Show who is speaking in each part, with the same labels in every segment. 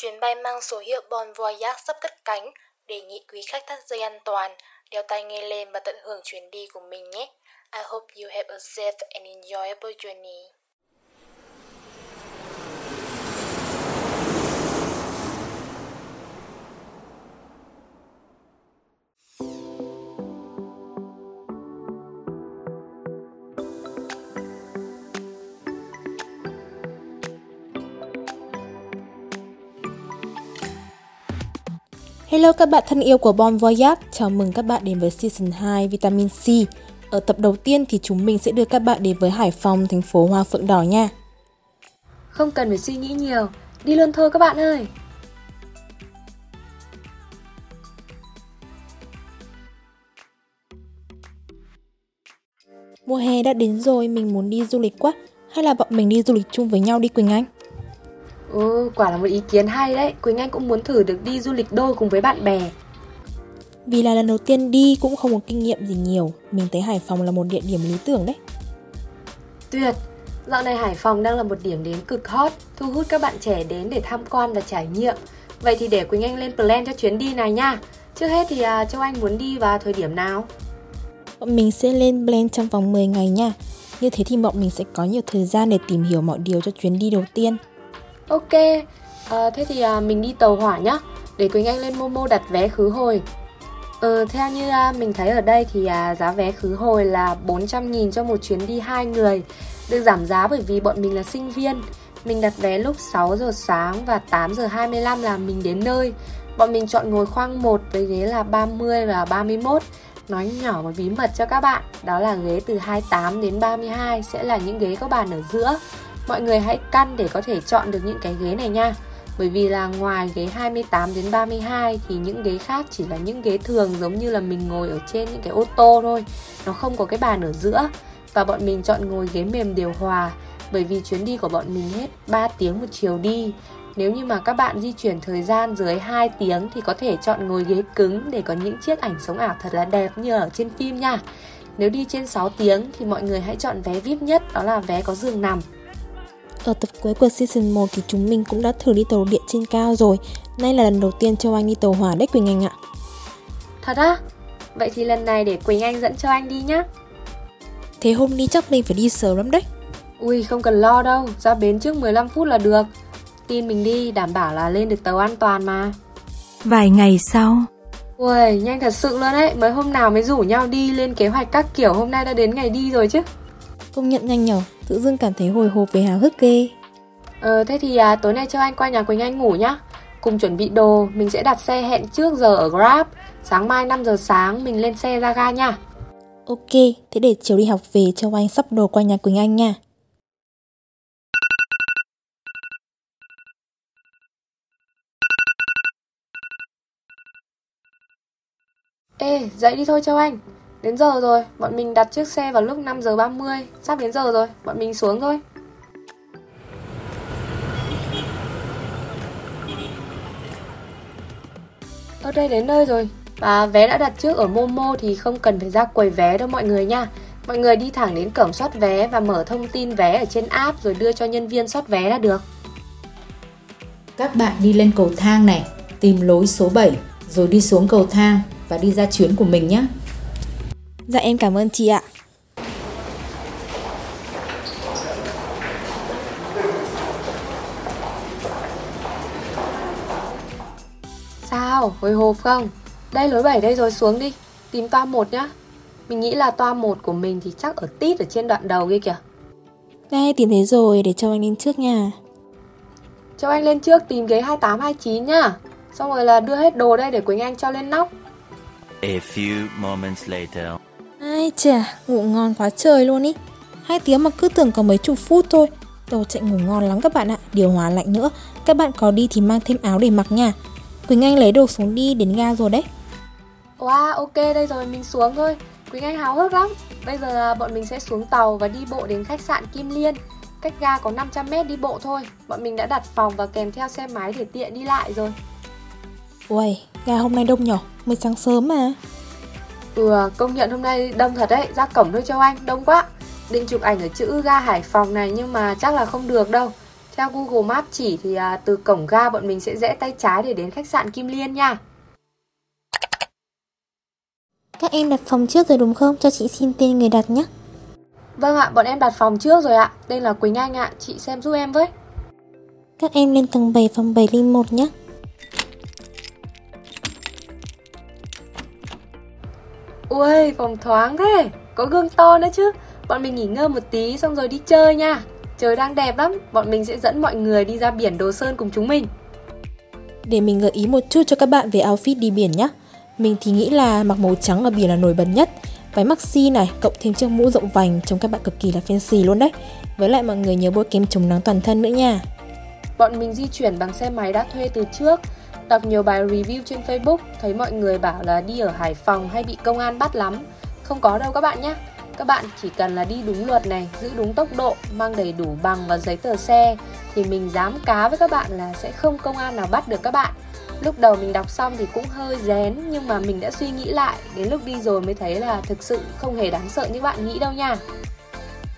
Speaker 1: Chuyến bay mang số hiệu Bon Voyage sắp cất cánh, đề nghị quý khách thắt dây an toàn, đeo tai nghe lên và tận hưởng chuyến đi của mình nhé. I hope you have a safe and enjoyable journey.
Speaker 2: Hello các bạn thân yêu của Bon Voyage, chào mừng các bạn đến với Season 2 Vitamin C. Ở tập đầu tiên thì chúng mình sẽ đưa các bạn đến với Hải Phòng, thành phố Hoa Phượng Đỏ nha.
Speaker 3: Không cần phải suy nghĩ nhiều, đi luôn thôi các bạn ơi.
Speaker 2: Mùa hè đã đến rồi, mình muốn đi du lịch quá. Hay là bọn mình đi du lịch chung với nhau đi Quỳnh Anh?
Speaker 3: Ừ, quả là một ý kiến hay đấy. Quỳnh Anh cũng muốn thử được đi du lịch đôi cùng với bạn bè.
Speaker 2: Vì là lần đầu tiên đi cũng không có kinh nghiệm gì nhiều, mình thấy Hải Phòng là một địa điểm lý tưởng đấy.
Speaker 3: Tuyệt! Dạo này Hải Phòng đang là một điểm đến cực hot, thu hút các bạn trẻ đến để tham quan và trải nghiệm. Vậy thì để Quỳnh Anh lên plan cho chuyến đi này nha. Trước hết thì à, Châu Anh muốn đi vào thời điểm nào?
Speaker 2: Bọn mình sẽ lên blend trong vòng 10 ngày nha. Như thế thì bọn mình sẽ có nhiều thời gian để tìm hiểu mọi điều cho chuyến đi đầu tiên.
Speaker 3: Ok, à, thế thì à, mình đi tàu hỏa nhá. Để Quỳnh Anh lên Momo đặt vé khứ hồi. Ờ, theo như à, mình thấy ở đây thì à, giá vé khứ hồi là 400.000 cho một chuyến đi hai người. Được giảm giá bởi vì bọn mình là sinh viên. Mình đặt vé lúc 6 giờ sáng và 8 giờ 25 là mình đến nơi. Bọn mình chọn ngồi khoang 1 với ghế là 30 và 31. Nói nhỏ một bí mật cho các bạn, đó là ghế từ 28 đến 32 sẽ là những ghế có bàn ở giữa. Mọi người hãy căn để có thể chọn được những cái ghế này nha. Bởi vì là ngoài ghế 28 đến 32 thì những ghế khác chỉ là những ghế thường giống như là mình ngồi ở trên những cái ô tô thôi. Nó không có cái bàn ở giữa. Và bọn mình chọn ngồi ghế mềm điều hòa bởi vì chuyến đi của bọn mình hết 3 tiếng một chiều đi. Nếu như mà các bạn di chuyển thời gian dưới 2 tiếng thì có thể chọn ngồi ghế cứng để có những chiếc ảnh sống ảo thật là đẹp như ở trên phim nha. Nếu đi trên 6 tiếng thì mọi người hãy chọn vé VIP nhất, đó là vé có giường nằm.
Speaker 2: Ở tập cuối của season 1 thì chúng mình cũng đã thử đi tàu điện trên cao rồi. Nay là lần đầu tiên Châu Anh đi tàu hỏa đấy Quỳnh Anh ạ.
Speaker 3: Thật á? Vậy thì lần này để Quỳnh Anh dẫn cho anh đi nhá.
Speaker 2: Thế hôm đi chắc mình phải đi sớm lắm đấy.
Speaker 3: Ui không cần lo đâu, ra bến trước 15 phút là được. Tin mình đi, đảm bảo là lên được tàu an toàn mà.
Speaker 4: Vài ngày sau
Speaker 3: Ui, nhanh thật sự luôn đấy, mới hôm nào mới rủ nhau đi lên kế hoạch các kiểu hôm nay đã đến ngày đi rồi chứ.
Speaker 2: Công nhận nhanh nhở, tự dưng cảm thấy hồi hộp về háo hức ghê.
Speaker 3: Ờ, thế thì à, tối nay cho anh qua nhà Quỳnh Anh ngủ nhá. Cùng chuẩn bị đồ, mình sẽ đặt xe hẹn trước giờ ở Grab. Sáng mai 5 giờ sáng mình lên xe ra ga nha.
Speaker 2: Ok, thế để chiều đi học về Châu Anh sắp đồ qua nhà Quỳnh Anh nha.
Speaker 3: Ê, dậy đi thôi Châu Anh. Đến giờ rồi, bọn mình đặt chiếc xe vào lúc 5 giờ 30 Sắp đến giờ rồi, bọn mình xuống thôi. Ở đây đến nơi rồi. Và vé đã đặt trước ở Momo thì không cần phải ra quầy vé đâu mọi người nha. Mọi người đi thẳng đến cổng soát vé và mở thông tin vé ở trên app rồi đưa cho nhân viên soát vé là được.
Speaker 5: Các bạn đi lên cầu thang này, tìm lối số 7 rồi đi xuống cầu thang và đi ra chuyến của mình nhé.
Speaker 2: Dạ em cảm ơn chị ạ.
Speaker 3: Sao? Hồi hộp không? Đây lối 7 đây rồi xuống đi Tìm toa 1 nhá Mình nghĩ là toa 1 của mình thì chắc ở tít ở trên đoạn đầu kia kìa
Speaker 2: Đây tìm thấy rồi để cho anh lên trước nha
Speaker 3: Cho anh lên trước tìm ghế 28, 29 nhá Xong rồi là đưa hết đồ đây để Quỳnh Anh cho lên nóc
Speaker 6: A few moments later.
Speaker 2: Ai chà, ngủ ngon quá trời luôn ý. Hai tiếng mà cứ tưởng có mấy chục phút thôi. Tôi chạy ngủ ngon lắm các bạn ạ Điều hòa lạnh nữa. Các bạn có đi thì mang thêm áo để mặc nha. Quỳnh Anh lấy đồ xuống đi đến ga rồi đấy.
Speaker 3: Wow, ok đây rồi mình xuống thôi. Quỳnh Anh háo hức lắm. Bây giờ bọn mình sẽ xuống tàu và đi bộ đến khách sạn Kim Liên. Cách ga có 500m đi bộ thôi. Bọn mình đã đặt phòng và kèm theo xe máy để tiện đi lại rồi.
Speaker 2: Uầy, ga hôm nay đông nhỏ Mới sáng sớm mà
Speaker 3: Ừ, công nhận hôm nay đông thật đấy Ra cổng thôi Châu Anh, đông quá Định chụp ảnh ở chữ ga Hải Phòng này Nhưng mà chắc là không được đâu Theo Google Maps chỉ thì à, từ cổng ga bọn mình sẽ rẽ tay trái để đến khách sạn Kim Liên nha.
Speaker 2: Các em đặt phòng trước rồi đúng không? Cho chị xin tên người đặt nhé.
Speaker 3: Vâng ạ, bọn em đặt phòng trước rồi ạ. Tên là Quỳnh Anh ạ, chị xem giúp em với.
Speaker 2: Các em lên tầng 7 phòng 701 nhé.
Speaker 3: Ui, phòng thoáng thế, có gương to nữa chứ. Bọn mình nghỉ ngơi một tí xong rồi đi chơi nha. Trời đang đẹp lắm, bọn mình sẽ dẫn mọi người đi ra biển Đồ Sơn cùng chúng mình.
Speaker 2: Để mình gợi ý một chút cho các bạn về outfit đi biển nhé. Mình thì nghĩ là mặc màu trắng ở biển là nổi bật nhất. Váy maxi này, cộng thêm chiếc mũ rộng vành trông các bạn cực kỳ là fancy luôn đấy. Với lại mọi người nhớ bôi kem chống nắng toàn thân nữa nha.
Speaker 3: Bọn mình di chuyển bằng xe máy đã thuê từ trước. Đọc nhiều bài review trên Facebook, thấy mọi người bảo là đi ở Hải Phòng hay bị công an bắt lắm. Không có đâu các bạn nhé. Các bạn chỉ cần là đi đúng luật này, giữ đúng tốc độ, mang đầy đủ bằng và giấy tờ xe thì mình dám cá với các bạn là sẽ không công an nào bắt được các bạn. Lúc đầu mình đọc xong thì cũng hơi rén nhưng mà mình đã suy nghĩ lại, đến lúc đi rồi mới thấy là thực sự không hề đáng sợ như bạn nghĩ đâu nha.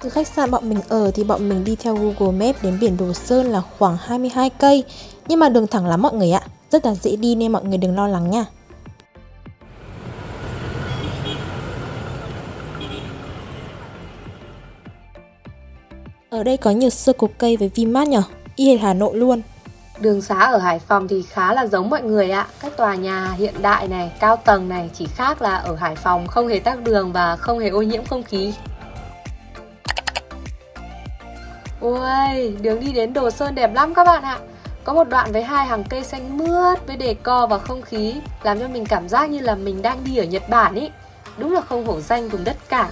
Speaker 2: Từ khách sạn bọn mình ở thì bọn mình đi theo Google Maps đến biển Đồ Sơn là khoảng 22 cây. Nhưng mà đường thẳng lắm mọi người ạ, rất là dễ đi nên mọi người đừng lo lắng nha. Ở đây có nhiều sơ cục cây với Vinmart nhở, y hệt Hà Nội luôn.
Speaker 3: Đường xá ở Hải Phòng thì khá là giống mọi người ạ. Các tòa nhà hiện đại này, cao tầng này chỉ khác là ở Hải Phòng không hề tắc đường và không hề ô nhiễm không khí. Ui, đường đi đến Đồ Sơn đẹp lắm các bạn ạ. Có một đoạn với hai hàng cây xanh mướt với đề co và không khí làm cho mình cảm giác như là mình đang đi ở Nhật Bản ý. Đúng là không hổ danh vùng đất cảng.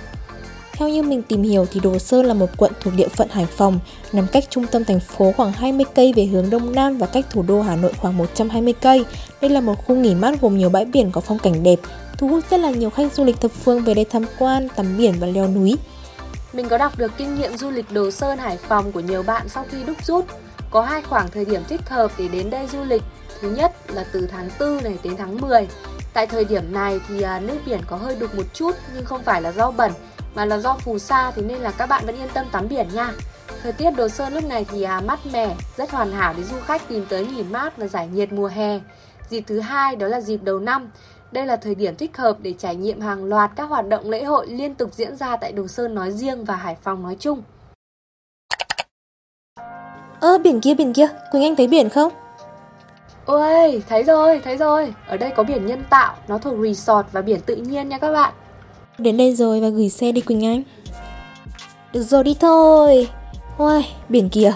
Speaker 2: Theo như mình tìm hiểu thì Đồ Sơn là một quận thuộc địa phận Hải Phòng, nằm cách trung tâm thành phố khoảng 20 cây về hướng đông nam và cách thủ đô Hà Nội khoảng 120 cây. Đây là một khu nghỉ mát gồm nhiều bãi biển có phong cảnh đẹp, thu hút rất là nhiều khách du lịch thập phương về đây tham quan, tắm biển và leo núi.
Speaker 3: Mình có đọc được kinh nghiệm du lịch Đồ Sơn Hải Phòng của nhiều bạn sau khi đúc rút. Có hai khoảng thời điểm thích hợp để đến đây du lịch. Thứ nhất là từ tháng 4 này đến tháng 10. Tại thời điểm này thì à, nước biển có hơi đục một chút nhưng không phải là do bẩn mà là do phù sa thì nên là các bạn vẫn yên tâm tắm biển nha. Thời tiết Đồ Sơn lúc này thì à, mát mẻ, rất hoàn hảo để du khách tìm tới nghỉ mát và giải nhiệt mùa hè. Dịp thứ hai đó là dịp đầu năm. Đây là thời điểm thích hợp để trải nghiệm hàng loạt các hoạt động lễ hội liên tục diễn ra tại Đồ Sơn nói riêng và Hải Phòng nói chung.
Speaker 2: Ơ biển kia biển kia, Quỳnh Anh thấy biển không?
Speaker 3: Ôi, thấy rồi, thấy rồi. Ở đây có biển nhân tạo, nó thuộc resort và biển tự nhiên nha các bạn.
Speaker 2: Đến đây rồi và gửi xe đi Quỳnh Anh. Được rồi đi thôi. Ôi, biển kìa.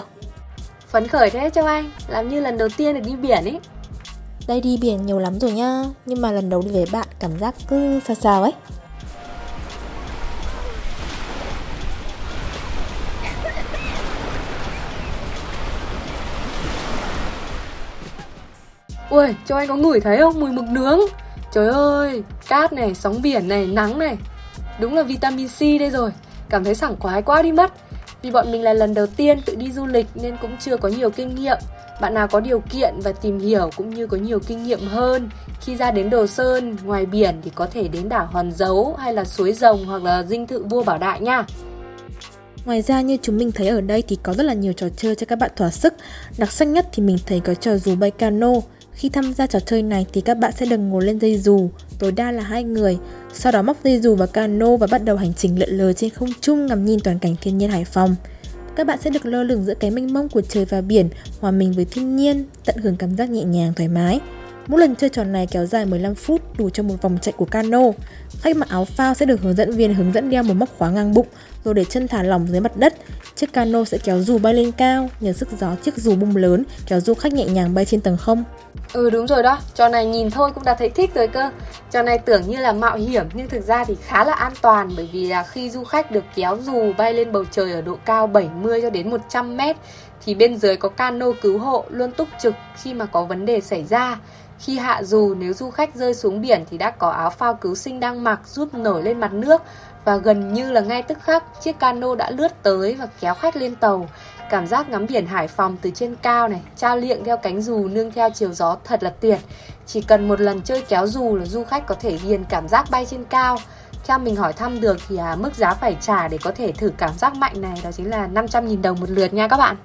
Speaker 3: Phấn khởi thế Châu Anh, làm như lần đầu tiên được đi biển ấy.
Speaker 2: Đây đi biển nhiều lắm rồi nhá, nhưng mà lần đầu đi với bạn cảm giác cứ sao sao ấy.
Speaker 3: Ui, cho Anh có ngửi thấy không? Mùi mực nướng. Trời ơi, cát này, sóng biển này, nắng này. Đúng là vitamin C đây rồi. Cảm thấy sảng khoái quá đi mất. Vì bọn mình là lần đầu tiên tự đi du lịch nên cũng chưa có nhiều kinh nghiệm. Bạn nào có điều kiện và tìm hiểu cũng như có nhiều kinh nghiệm hơn khi ra đến Đồ Sơn, ngoài biển thì có thể đến đảo Hòn Dấu hay là suối rồng hoặc là dinh thự vua Bảo Đại nha.
Speaker 2: Ngoài ra như chúng mình thấy ở đây thì có rất là nhiều trò chơi cho các bạn thỏa sức. Đặc sắc nhất thì mình thấy có trò dù bay cano. Khi tham gia trò chơi này thì các bạn sẽ được ngồi lên dây dù, tối đa là hai người. Sau đó móc dây dù và cano và bắt đầu hành trình lượn lờ trên không trung ngắm nhìn toàn cảnh thiên nhiên Hải Phòng. Các bạn sẽ được lơ lửng giữa cái mênh mông của trời và biển, hòa mình với thiên nhiên, tận hưởng cảm giác nhẹ nhàng thoải mái. Mỗi lần chơi trò này kéo dài 15 phút đủ cho một vòng chạy của cano. Khách mặc áo phao sẽ được hướng dẫn viên hướng dẫn đeo một móc khóa ngang bụng rồi để chân thả lỏng dưới mặt đất. Chiếc cano sẽ kéo dù bay lên cao, nhờ sức gió chiếc dù bung lớn kéo du khách nhẹ nhàng bay trên tầng không.
Speaker 3: Ừ đúng rồi đó, trò này nhìn thôi cũng đã thấy thích rồi cơ Trò này tưởng như là mạo hiểm nhưng thực ra thì khá là an toàn Bởi vì là khi du khách được kéo dù bay lên bầu trời ở độ cao 70 cho đến 100 mét Thì bên dưới có cano cứu hộ luôn túc trực khi mà có vấn đề xảy ra khi hạ dù nếu du khách rơi xuống biển thì đã có áo phao cứu sinh đang mặc giúp nổi lên mặt nước và gần như là ngay tức khắc chiếc cano đã lướt tới và kéo khách lên tàu. Cảm giác ngắm biển Hải Phòng từ trên cao này, trao liệng theo cánh dù nương theo chiều gió thật là tuyệt. Chỉ cần một lần chơi kéo dù là du khách có thể ghiền cảm giác bay trên cao. Theo mình hỏi thăm được thì à, mức giá phải trả để có thể thử cảm giác mạnh này đó chính là 500.000 đồng một lượt nha các bạn.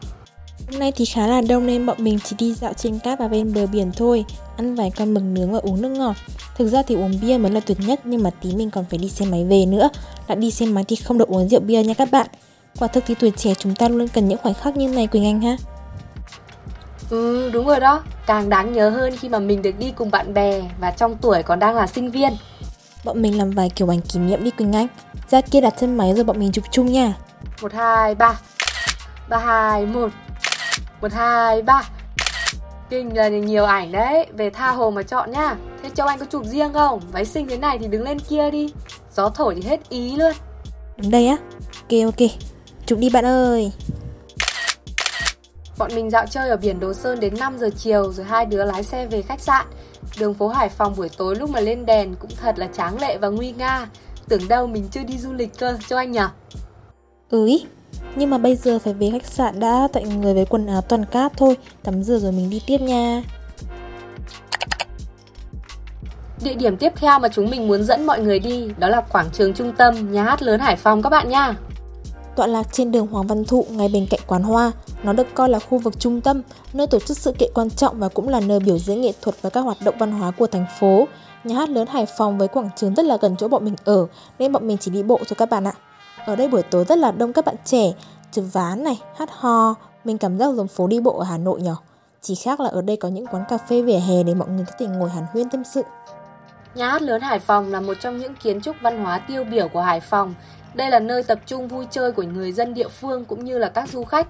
Speaker 2: Hôm nay thì khá là đông nên bọn mình chỉ đi dạo trên cát và bên bờ biển thôi Ăn vài con mực nướng và uống nước ngọt. Thực ra thì uống bia mới là tuyệt nhất nhưng mà tí mình còn phải đi xe máy về nữa. Đã đi xe máy thì không được uống rượu bia nha các bạn. Quả thực thì tuổi trẻ chúng ta luôn cần những khoảnh khắc như này Quỳnh Anh ha.
Speaker 3: Ừ đúng rồi đó. Càng đáng nhớ hơn khi mà mình được đi cùng bạn bè Và trong tuổi còn đang là sinh viên.
Speaker 2: Bọn mình làm vài kiểu ảnh kỷ niệm đi Quỳnh Anh. Ra kia đặt chân máy rồi bọn mình chụp chung nha.
Speaker 3: 1, 2, 3 3, 2, 1 1, 2, 3 Kinh là nhiều ảnh đấy. Về tha hồ mà chọn nhá Thế Châu Anh có chụp riêng không? Váy xinh thế này thì đứng lên kia đi. Gió thổi thì hết ý luôn.
Speaker 2: Đứng đây á? Ok ok. Chụp đi bạn ơi.
Speaker 3: Bọn mình dạo chơi ở biển Đồ Sơn đến 5 giờ chiều Rồi hai đứa lái xe về khách sạn. Đường phố Hải Phòng buổi tối lúc mà lên đèn Cũng thật là tráng lệ và nguy nga. Tưởng đâu mình chưa đi du lịch cơ Châu Anh nhỉ?
Speaker 2: Ừ ý nhưng mà bây giờ phải về khách sạn đã Tại người với quần áo toàn cát thôi. Tắm rửa rồi mình đi tiếp nha.
Speaker 3: Địa điểm tiếp theo mà chúng mình muốn dẫn mọi người đi Đó là quảng trường trung tâm Nhà hát lớn Hải Phòng các bạn nha.
Speaker 2: Tọa lạc trên đường Hoàng Văn Thụ ngay bên cạnh quán hoa. Nó được coi là khu vực trung tâm Nơi tổ chức sự kiện quan trọng Và cũng là nơi biểu diễn nghệ thuật và các hoạt động văn hóa của thành phố. Nhà hát lớn Hải Phòng với quảng trường rất là gần chỗ bọn mình ở Nên bọn mình chỉ đi bộ thôi các bạn ạ ở đây buổi tối rất là đông các bạn trẻ, chụp ván này, hát hò, mình cảm giác giống phố đi bộ ở Hà Nội nhỉ. Chỉ khác là ở đây có những quán cà phê vỉa hè để mọi người có thể ngồi hàn huyên tâm sự.
Speaker 3: Nhà hát lớn Hải Phòng là một trong những kiến trúc văn hóa tiêu biểu của Hải Phòng. Đây là nơi tập trung vui chơi của người dân địa phương cũng như là các du khách.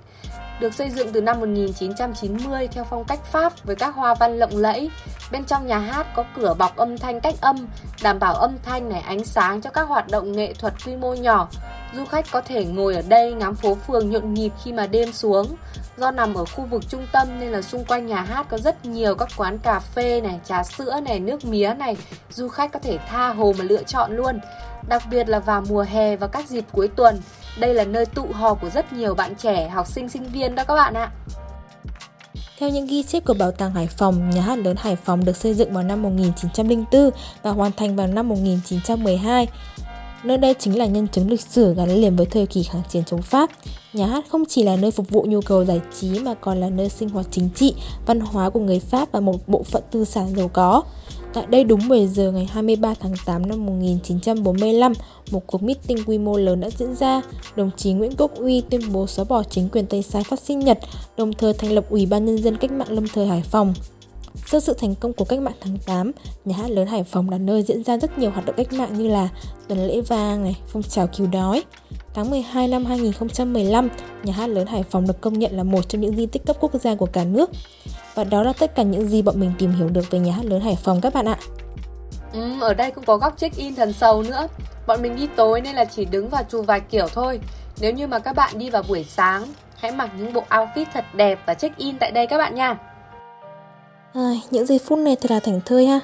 Speaker 3: Được xây dựng từ năm 1990 theo phong cách Pháp với các hoa văn lộng lẫy. Bên trong nhà hát có cửa bọc âm thanh cách âm, đảm bảo âm thanh này ánh sáng cho các hoạt động nghệ thuật quy mô nhỏ. Du khách có thể ngồi ở đây ngắm phố phường nhộn nhịp khi mà đêm xuống. Do nằm ở khu vực trung tâm nên là xung quanh nhà hát có rất nhiều các quán cà phê này, trà sữa này, nước mía này. Du khách có thể tha hồ mà lựa chọn luôn. Đặc biệt là vào mùa hè và các dịp cuối tuần. Đây là nơi tụ họp của rất nhiều bạn trẻ, học sinh, sinh viên đó các bạn ạ.
Speaker 2: Theo những ghi chép của Bảo tàng Hải Phòng, nhà hát lớn Hải Phòng được xây dựng vào năm 1904 và hoàn thành vào năm 1912. Nơi đây chính là nhân chứng lịch sử gắn liền với thời kỳ kháng chiến chống Pháp. Nhà hát không chỉ là nơi phục vụ nhu cầu giải trí mà còn là nơi sinh hoạt chính trị, văn hóa của người Pháp và một bộ phận tư sản giàu có. Tại đây đúng 10 giờ ngày 23 tháng 8 năm 1945, một cuộc meeting quy mô lớn đã diễn ra. Đồng chí Nguyễn Quốc Uy tuyên bố xóa bỏ chính quyền Tây Sai phát sinh Nhật, đồng thời thành lập Ủy ban Nhân dân Cách mạng Lâm thời Hải Phòng. Sau sự thành công của cách mạng tháng 8, nhà hát lớn Hải Phòng là nơi diễn ra rất nhiều hoạt động cách mạng như là tuần lễ vàng, này, phong trào cứu đói. Tháng 12 năm 2015, nhà hát lớn Hải Phòng được công nhận là một trong những di tích cấp quốc gia của cả nước. Và đó là tất cả những gì bọn mình tìm hiểu được về nhà hát lớn Hải Phòng các bạn ạ.
Speaker 3: Ừ, ở đây cũng có góc check-in thần sầu nữa. Bọn mình đi tối nên là chỉ đứng và chụp vài kiểu thôi. Nếu như mà các bạn đi vào buổi sáng, hãy mặc những bộ outfit thật đẹp và check-in tại đây các bạn nha.
Speaker 2: À, những giây phút này thật là thảnh thơi ha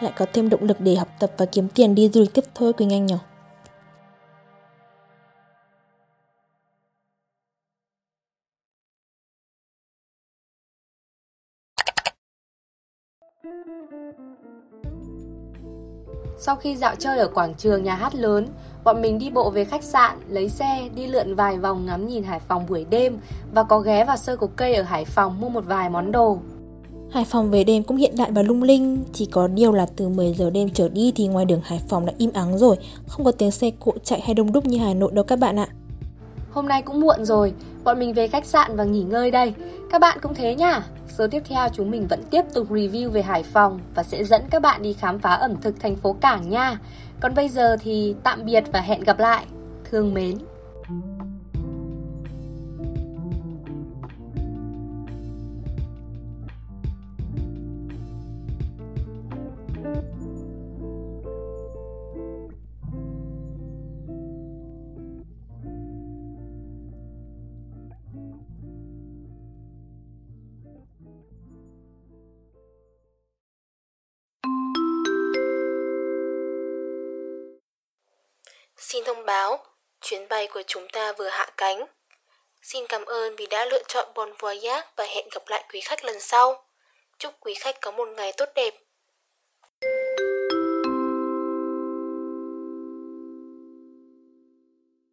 Speaker 2: Lại có thêm động lực để học tập và kiếm tiền đi du lịch tiếp thôi Quỳnh Anh nhỉ
Speaker 3: Sau khi dạo chơi ở quảng trường nhà hát lớn, bọn mình đi bộ về khách sạn, lấy xe, đi lượn vài vòng ngắm nhìn Hải Phòng buổi đêm và có ghé vào sơ cục cây ở Hải Phòng mua một vài món đồ.
Speaker 2: Hải Phòng về đêm cũng hiện đại và lung linh, chỉ có điều là từ 10 giờ đêm trở đi thì ngoài đường Hải Phòng đã im ắng rồi, không có tiếng xe cộ chạy hay đông đúc như Hà Nội đâu các bạn ạ.
Speaker 3: Hôm nay cũng muộn rồi, bọn mình về khách sạn và nghỉ ngơi đây. Các bạn cũng thế nhá. Số tiếp theo chúng mình vẫn tiếp tục review về Hải Phòng và sẽ dẫn các bạn đi khám phá ẩm thực thành phố Cảng nha. Còn bây giờ thì tạm biệt và hẹn gặp lại. Thương mến.
Speaker 1: Xin thông báo, chuyến bay của chúng ta vừa hạ cánh. Xin cảm ơn vì đã lựa chọn Bon Voyage và hẹn gặp lại quý khách lần sau. Chúc quý khách có một ngày tốt đẹp.